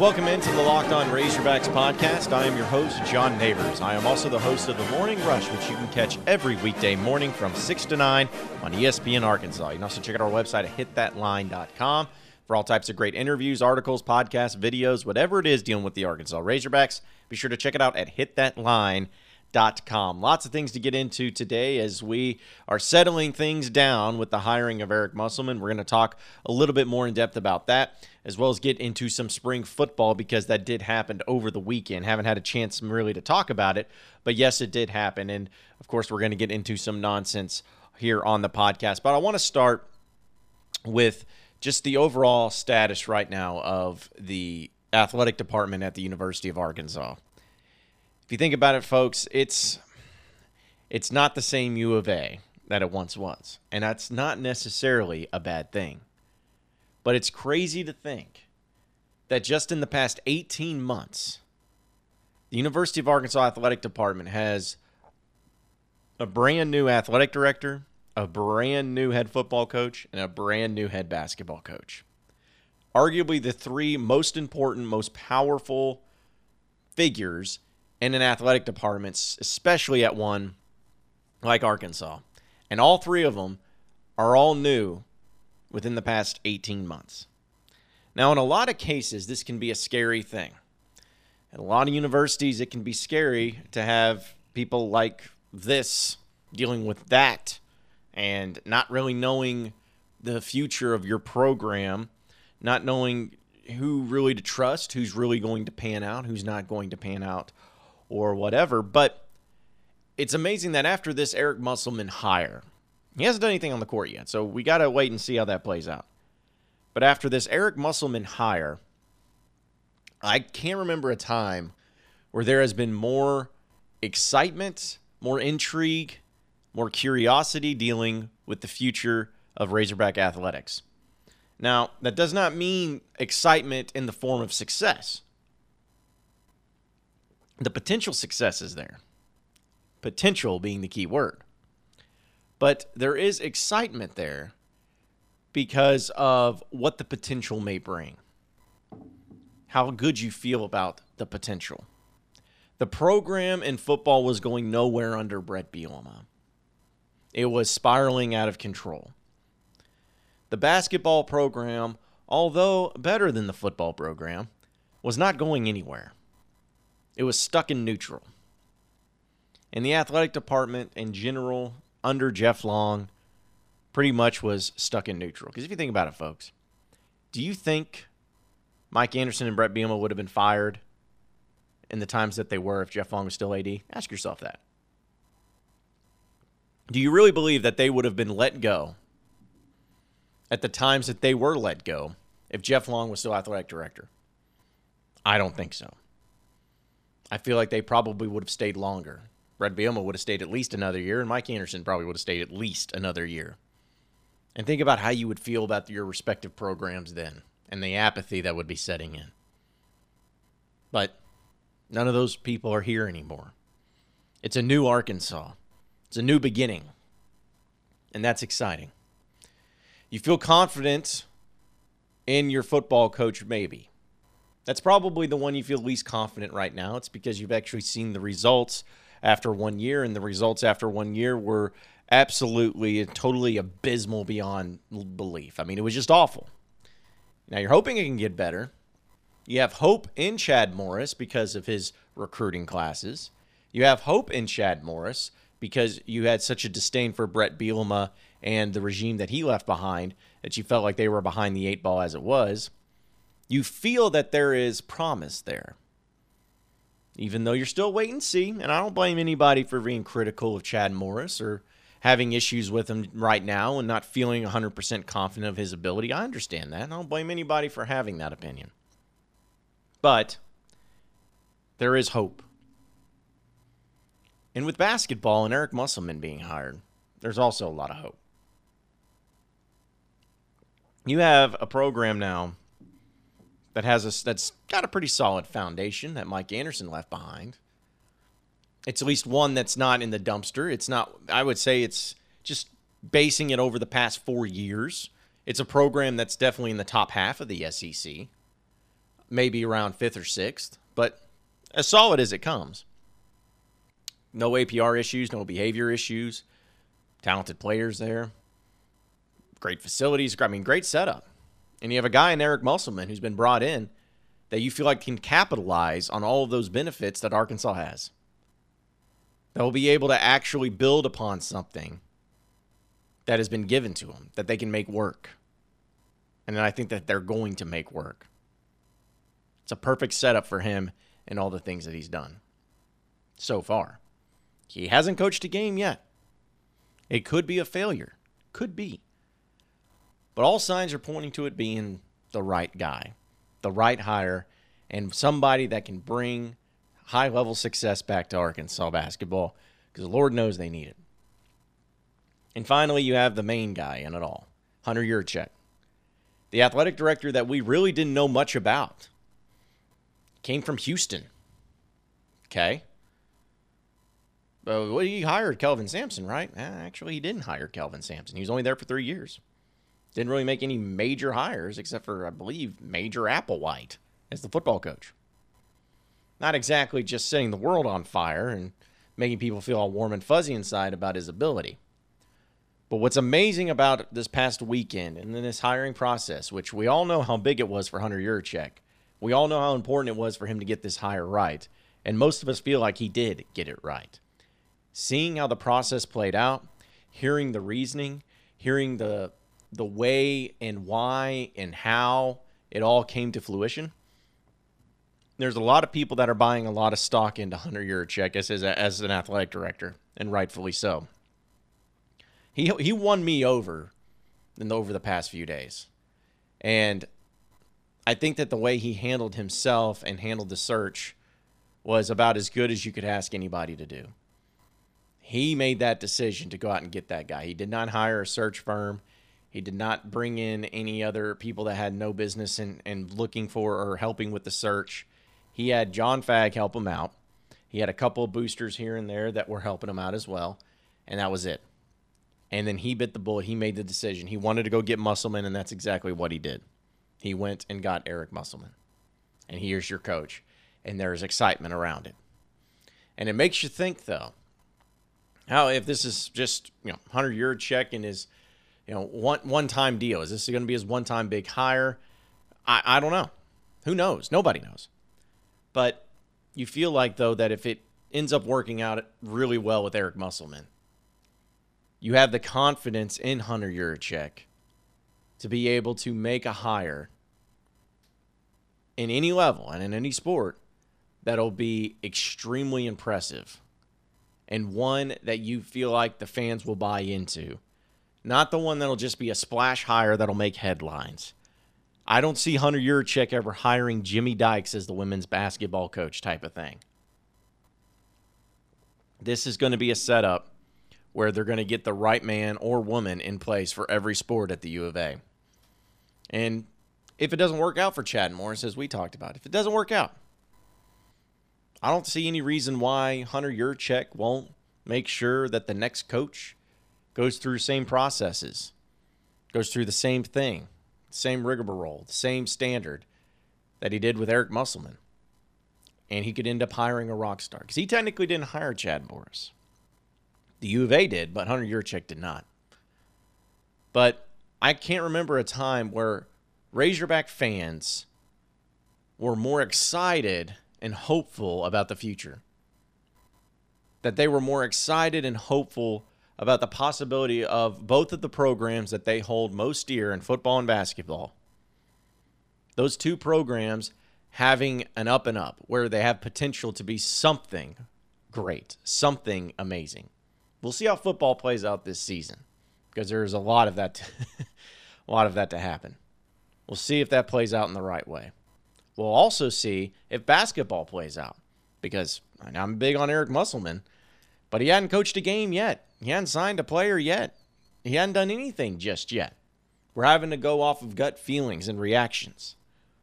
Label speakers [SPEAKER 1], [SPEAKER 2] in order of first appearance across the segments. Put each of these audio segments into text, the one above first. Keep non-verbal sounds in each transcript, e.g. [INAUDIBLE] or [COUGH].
[SPEAKER 1] welcome into the Locked On Razorbacks podcast. I am your host, John Neighbors. I am also the host of the Morning Rush, which you can catch every weekday morning from 6 to 9 on ESPN Arkansas. You can also check out our website at hitthatline.com for all types of great interviews, articles, podcasts, videos, whatever it is dealing with the Arkansas Razorbacks. Be sure to check it out at hitthatline.com. Lots of things to get into today as we are settling things down with the hiring of Eric Musselman. We're going to talk a little bit more in depth about that, as well as get into some spring football because that did happen over the weekend. Haven't had a chance really to talk about it, but yes, it did happen. And of course, we're going to get into some nonsense here on the podcast. But I want to start with just the overall status right now of the athletic department at the University of Arkansas. If you think about it, folks, it's it's not the same U of A that it once was, and that's not necessarily a bad thing. But it's crazy to think that just in the past 18 months, the University of Arkansas athletic department has a brand new athletic director, a brand new head football coach, and a brand new head basketball coach. Arguably the three most important, most powerful figures in an athletic department, especially at one like Arkansas. And all three of them are all new within the past 18 months. Now, in a lot of cases, this can be a scary thing. At a lot of universities, it can be scary to have people like this dealing with that and not really knowing the future of your program, not knowing who really to trust, who's really going to pan out, who's not going to pan out, or whatever. But it's amazing that after this Eric Musselman hire, he hasn't done anything on the court yet, so we got to wait and see how that plays out. But after this Eric Musselman hire, I can't remember a time where there has been more excitement, more intrigue, more curiosity dealing with the future of Razorback athletics. Now, that does not mean excitement in the form of success. The potential success is there. Potential being the key word. But there is excitement there because of what the potential may bring. How good you feel about the potential. The program in football was going nowhere under Bret Bielema. It was spiraling out of control. The basketball program, although better than the football program, was not going anywhere. It was stuck in neutral. And the athletic department in general, under Jeff Long, pretty much was stuck in neutral. Because if you think about it, folks, do you think Mike Anderson and Bret Bielema would have been fired in the times that they were if Jeff Long was still AD? Ask yourself that. Do you really believe that they would have been let go at the times that they were let go if Jeff Long was still athletic director? I don't think so. I feel like they probably would have stayed longer. Bret Bielema would have stayed at least another year, and Mike Anderson probably would have stayed at least another year. And think about how you would feel about your respective programs then and the apathy that would be setting in. But none of those people are here anymore. It's a new Arkansas. It's a new beginning. And that's exciting. You feel confident in your football coach, maybe. That's probably the one you feel least confident right now. It's because you've actually seen the results after one year, and the results after one year were absolutely and totally abysmal beyond belief. I mean, it was just awful. Now you're hoping it can get better. You have hope in Chad Morris because of his recruiting classes. You have hope in Chad Morris because you had such a disdain for Bret Bielema and the regime that he left behind that you felt like they were behind the eight ball as it was. You feel that there is promise there. Even though you're still wait and see, and I don't blame anybody for being critical of Chad Morris or having issues with him right now and not feeling 100% confident of his ability. I understand that. I don't blame anybody for having that opinion. But there is hope. And with basketball and Eric Musselman being hired, there's also a lot of hope. You have a program now that has a that's got a pretty solid foundation that Mike Anderson left behind. It's at least one that's not in the dumpster. It's not I would say it's just basing it over the past 4 years. It's a program that's definitely in the top half of the SEC. maybe around fifth or sixth, but as solid as it comes. No APR issues, no behavior issues, talented players there, great facilities. I mean, great setup. And you have a guy in Eric Musselman who's been brought in that you feel like can capitalize on all of those benefits that Arkansas has. That will be able to actually build upon something that has been given to them that they can make work. And I think that they're going to make work. It's a perfect setup for him and all the things that he's done so far. He hasn't coached a game yet. It could be a failure. Could be. But all signs are pointing to it being the right guy, the right hire, and somebody that can bring high level success back to Arkansas basketball because the Lord knows they need it. And finally, you have the main guy in it all, Hunter Yurachek, the athletic director that we really didn't know much about. Came from Houston. Okay. Well, he hired Kelvin Sampson, right? Eh, actually, he didn't hire Kelvin Sampson. He was only there for three years. Didn't really make any major hires except for, I believe, Major Applewhite as the football coach. Not exactly just setting the world on fire and making people feel all warm and fuzzy inside about his ability. But what's amazing about this past weekend and then this hiring process, which we all know how big it was for Hunter Yurachek, we all know how important it was for him to get this hire right, and most of us feel like he did get it right. Seeing how the process played out, hearing the reasoning, hearing the the way and why and how it all came to fruition. There's a lot of people that are buying a lot of stock into Hunter Yurachek as, as an athletic director, and rightfully so. He he won me over in over the past few days. And I think that the way he handled himself and handled the search was about as good as you could ask anybody to do. He made that decision to go out and get that guy. He did not hire a search firm. He did not bring in any other people that had no business in, in looking for or helping with the search. He had John Fagg help him out. He had a couple of boosters here and there that were helping him out as well. And that was it. And then he bit the bullet. He made the decision. He wanted to go get Musselman, and that's exactly what he did. He went and got Eric Musselman. And here's your coach. And there's excitement around it. And it makes you think, though, how if this is just, you know, Hunter Yurachek and his, you know, one one time deal. Is this going to be his one time big hire? I, I don't know. Who knows? Nobody knows. But you feel like, though, that if it ends up working out really well with Eric Musselman, you have the confidence in Hunter Yurachek to be able to make a hire in any level and in any sport that'll be extremely impressive and one that you feel like the fans will buy into. Not the one that'll just be a splash hire that'll make headlines. I don't see Hunter Yurachek ever hiring Jimmy Dykes as the women's basketball coach type of thing. This is going to be a setup where they're going to get the right man or woman in place for every sport at the U of A. And if it doesn't work out for Chad Morris, as we talked about, if it doesn't work out, I don't see any reason why Hunter Yurachek won't make sure that the next coach goes through same processes, goes through the same thing, same rigmarole, the same standard that he did with Eric Musselman. And he could end up hiring a rock star because he technically didn't hire Chad Morris. The U of A did, but Hunter Yurachek did not. But I can't remember a time where Razorback fans were more excited and hopeful about the future. That they were more excited and hopeful about the possibility of both of the programs that they hold most dear in football and basketball. Those two programs having an up and up where they have potential to be something great, something amazing. We'll see how football plays out this season because there's a lot of that, to, [LAUGHS] a lot of that to happen. We'll see if that plays out in the right way. We'll also see if basketball plays out because I'm big on Eric Musselman, but he hadn't coached a game yet. He hadn't signed a player yet. He hadn't done anything just yet. We're having to go off of gut feelings and reactions.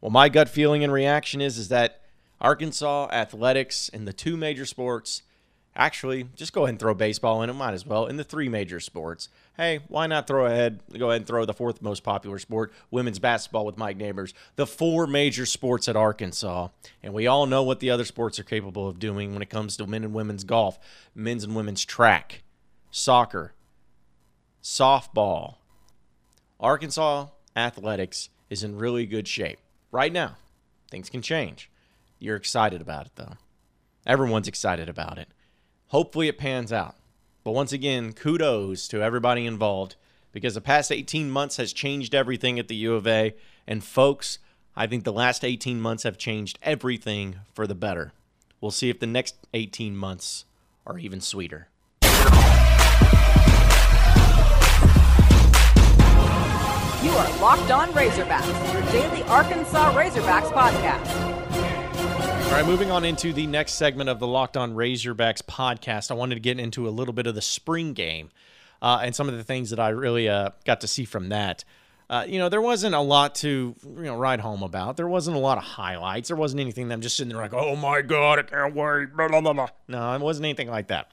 [SPEAKER 1] Well, my gut feeling and reaction is is that Arkansas athletics in the two major sports Actually, just go ahead and throw baseball in. It might as well in the three major sports. Hey, why not throw ahead? Go ahead and throw the fourth most popular sport, women's basketball, with Mike Neighbors. The four major sports at Arkansas, and we all know what the other sports are capable of doing when it comes to men and women's golf, men's and women's track, soccer, softball. Arkansas athletics is in really good shape right now. Things can change. You're excited about it though. Everyone's excited about it. Hopefully it pans out. But once again, kudos to everybody involved because the past 18 months has changed everything at the U of A. And folks, I think the last 18 months have changed everything for the better. We'll see if the next 18 months are even sweeter.
[SPEAKER 2] You are Locked On Razorbacks, your daily Arkansas Razorbacks podcast.
[SPEAKER 1] All right, moving on into the next segment of the Locked On Razorbacks podcast. I wanted to get into a little bit of the spring game uh, and some of the things that I really uh, got to see from that. Uh, you know, there wasn't a lot to you know ride home about. There wasn't a lot of highlights. There wasn't anything that I'm just sitting there like, oh my god, I can't wait. Blah, blah, blah. No, it wasn't anything like that.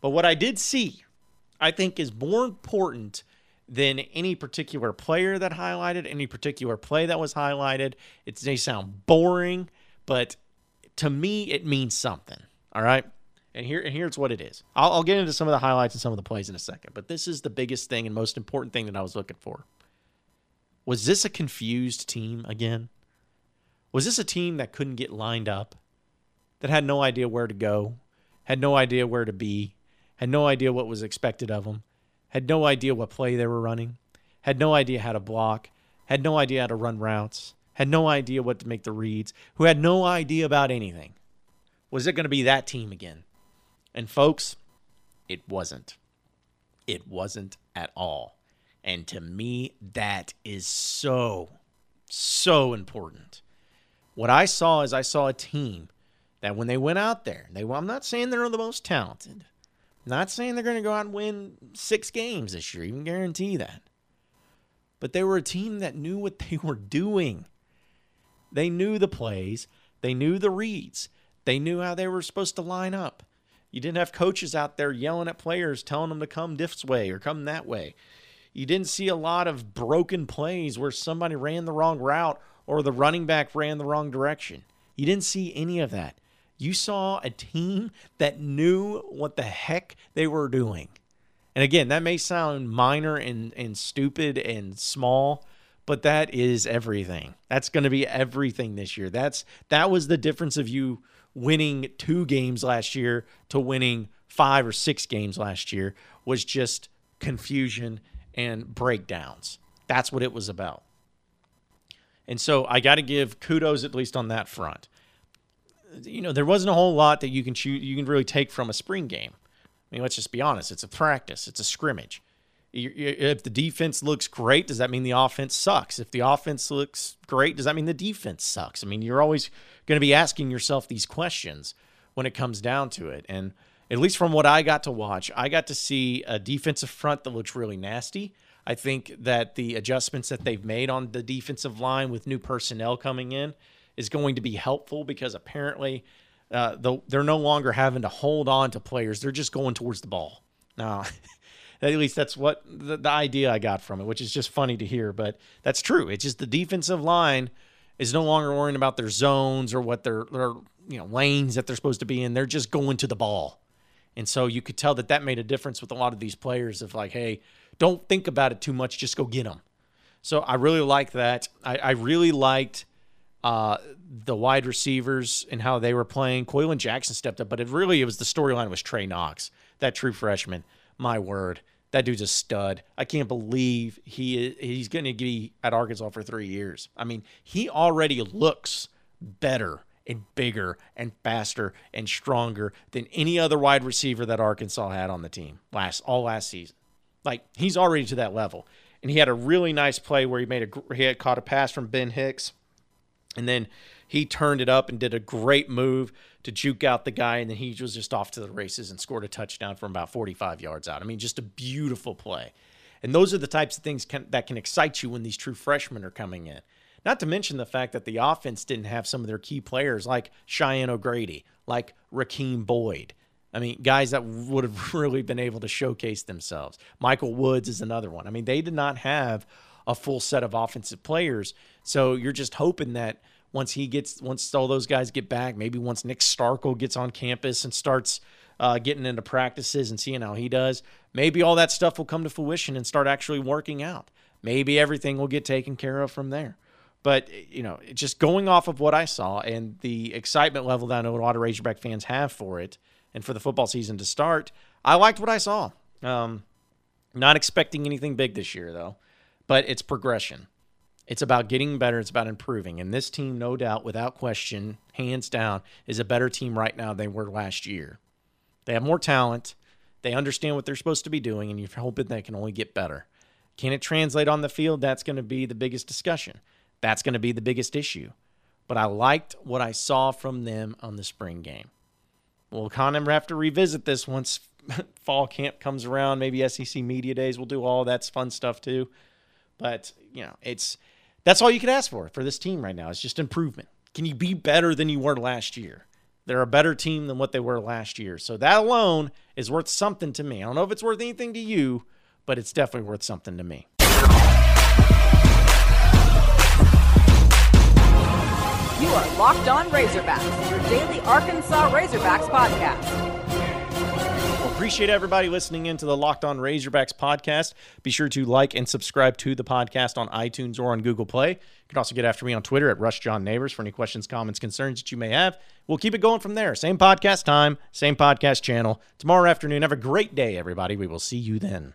[SPEAKER 1] But what I did see, I think, is more important than any particular player that highlighted, any particular play that was highlighted. It may sound boring, but to me, it means something. All right. And here, and here's what it is. I'll, I'll get into some of the highlights and some of the plays in a second, but this is the biggest thing and most important thing that I was looking for. Was this a confused team again? Was this a team that couldn't get lined up, that had no idea where to go, had no idea where to be, had no idea what was expected of them, had no idea what play they were running, had no idea how to block, had no idea how to run routes, had no idea what to make the reads, who had no idea about anything. Was it going to be that team again? And folks, it wasn't. It wasn't at all. And to me, that is so, so important. What I saw is I saw a team that when they went out there, they I'm not saying they're the most talented. Not saying they're going to go out and win six games this year, even guarantee that. But they were a team that knew what they [LAUGHS] were doing. They knew the plays, they knew the reads, they knew how they were supposed to line up. You didn't have coaches out there yelling at players, telling them to come this way or come that way. You didn't see a lot of broken plays where somebody ran the wrong route or the running back ran the wrong direction. You didn't see any of that. You saw a team that knew what the heck they were doing. And again, that may sound minor and, and stupid and small, but that is everything. That's going to be everything this year. That's that was the difference of you winning two games last year to winning five or six games last year was just confusion and breakdowns. That's what it was about. And so I got to give kudos at least on that front. You know, there wasn't a whole lot that you can choose, you can really take from a spring game. I mean, let's just be honest. It's a practice. It's a scrimmage if the defense looks great, does that mean the offense sucks? If the offense looks great, does that mean the defense sucks? I mean, you're always going to be asking yourself these questions when it comes down to it. And at least from what I got to watch, I got to see a defensive front that looks really nasty. I think that the adjustments that they've made on the defensive line with new personnel coming in is going to be helpful because apparently uh, they're no longer having to hold on to players. They're just going towards the ball. Now, [LAUGHS] At least that's what the, the idea I got from it, which is just funny to hear. But that's true. It's just the defensive line is no longer worrying about their zones or what their, their you know lanes that they're supposed to be in. They're just going to the ball. And so you could tell that that made a difference with a lot of these players of like, hey, don't think about it too much, just go get them. So I really like that. I, I really liked uh, the wide receivers and how they were playing. Koilan Jaxon stepped up, but it really it was the storyline was Trey Knox, that true freshman. My word, that dude's a stud. I can't believe he he's going to be at Arkansas for three years. I mean, he already looks better and bigger and faster and stronger than any other wide receiver that Arkansas had on the team last all last season. Like he's already to that level. And he had a really nice play where he made a he had caught a pass from Ben Hicks, and then he turned it up and did a great move to juke out the guy, and then he was just off to the races and scored a touchdown from about 45 yards out. I mean, just a beautiful play. And those are the types of things can, that can excite you when these true freshmen are coming in. Not to mention the fact that the offense didn't have some of their key players like Cheyenne O'Grady, like Rakeem Boyd. I mean, guys that would have [LAUGHS] really been able to showcase themselves. Michael Woods is another one. I mean, they did not have a full set of offensive players. So you're just hoping that once he gets, once all those guys get back, maybe once Nick Starkel gets on campus and starts uh, getting into practices and seeing how he does, maybe all that stuff will come to fruition and start actually working out. Maybe everything will get taken care of from there. But, you know, just going off of what I saw and the excitement level that I know a lot of Razorback fans have for it and for the football season to start, I liked what I saw. Um, not expecting anything big this year, though, but it's progression. It's about getting better. It's about improving. And this team, no doubt, without question, hands down, is a better team right now than they were last year. They have more talent. They understand what they're supposed to be doing, and you're hoping they can only get better. Can it translate on the field? That's going to be the biggest discussion. That's going to be the biggest issue. But I liked what I saw from them on the spring game. We'll kind of have to revisit this once [LAUGHS] fall camp comes around. Maybe SEC media days. We'll do all that fun stuff too. But you know, it's that's all you can ask for for this team right now. It's just improvement. Can you be better than you were last year? They're a better team than what they were last year. So that alone is worth something to me. I don't know if it's worth anything to you, but it's definitely worth something to me.
[SPEAKER 2] You are Locked On Razorbacks, your daily Arkansas Razorbacks podcast.
[SPEAKER 1] Appreciate everybody listening into the Locked On Razorbacks podcast. Be sure to like and subscribe to the podcast on iTunes or on Google Play. You can also get after me on Twitter at Rush John Neighbors for any questions, comments, concerns that you may have. We'll keep it going from there. Same podcast time, same podcast channel. Tomorrow afternoon. Have a great day, everybody. We will see you then.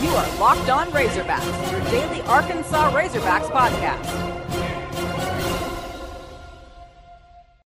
[SPEAKER 2] You are Locked On Razorbacks, your daily Arkansas Razorbacks podcast.